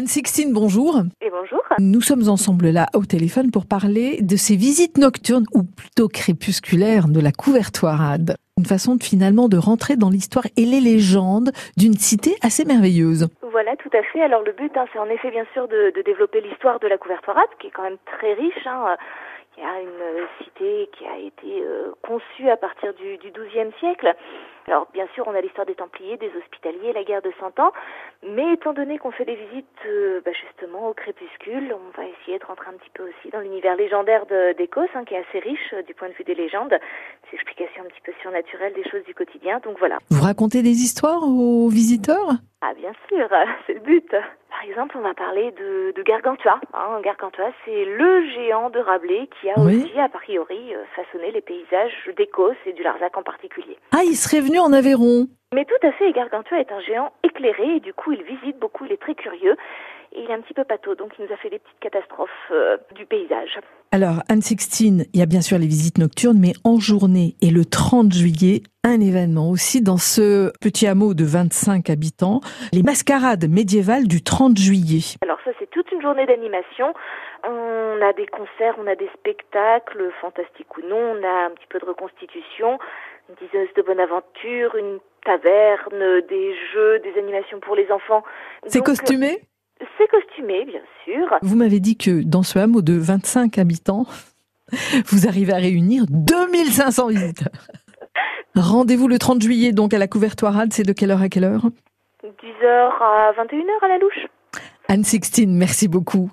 Anne Sixtine, bonjour. Et bonjour. Nous sommes ensemble là au téléphone pour parler de ces visites nocturnes ou plutôt crépusculaires de la couvertoirade. Une façon de, finalement de rentrer dans l'histoire et les légendes d'une cité assez merveilleuse. Voilà, tout à fait. Alors le but, hein, c'est en effet bien sûr de, de développer l'histoire de la couvertoirade, qui est quand même très riche. Hein. Il y a une cité qui a été euh, conçue à partir du, du XIIe siècle. Alors bien sûr, on a l'histoire des Templiers, des Hospitaliers, la guerre de Cent Ans, mais étant donné qu'on fait des visites euh, bah, justement au crépuscule, on va essayer de rentrer un petit peu aussi dans l'univers légendaire d'Écosse, hein, qui est assez riche euh, du point de vue des légendes, des explications un petit peu surnaturelles des choses du quotidien. Donc voilà. Vous racontez des histoires aux visiteurs? Ah bien sûr, c'est le but. Par exemple, on va parler de, de Gargantua. Hein. Gargantua, c'est le géant de Rabelais qui a Oui. aussi, a priori, euh, façonné les paysages d'Écosse et du Larzac en particulier. Ah, il serait venu en Aveyron. Mais tout à fait, Gargantua est un géant éclairé et du coup il visite beaucoup, il est très curieux et il est un petit peu pâteau, donc il nous a fait des petites catastrophes euh, du paysage. Alors, Anne Sixtine, il y a bien sûr les visites nocturnes, mais en journée et le 30 juillet, un événement aussi dans ce petit hameau de 25 habitants, les mascarades médiévales du 30 juillet. Alors ça c'est toute une journée d'animation, on a des concerts, on a des spectacles, fantastiques ou non, on a un petit peu de reconstitution, une dizaine de bonne aventure, une taverne, des jeux, des animations pour les enfants. C'est costumé? C'est costumé, bien sûr. Vous m'avez dit que dans ce hameau de 25 habitants, vous arrivez à réunir 2500 visiteurs. Rendez-vous le 30 juillet donc à la couvertoirade, c'est de quelle heure à quelle heure? 10h à 21h à la louche. Anne Sixtine, merci beaucoup.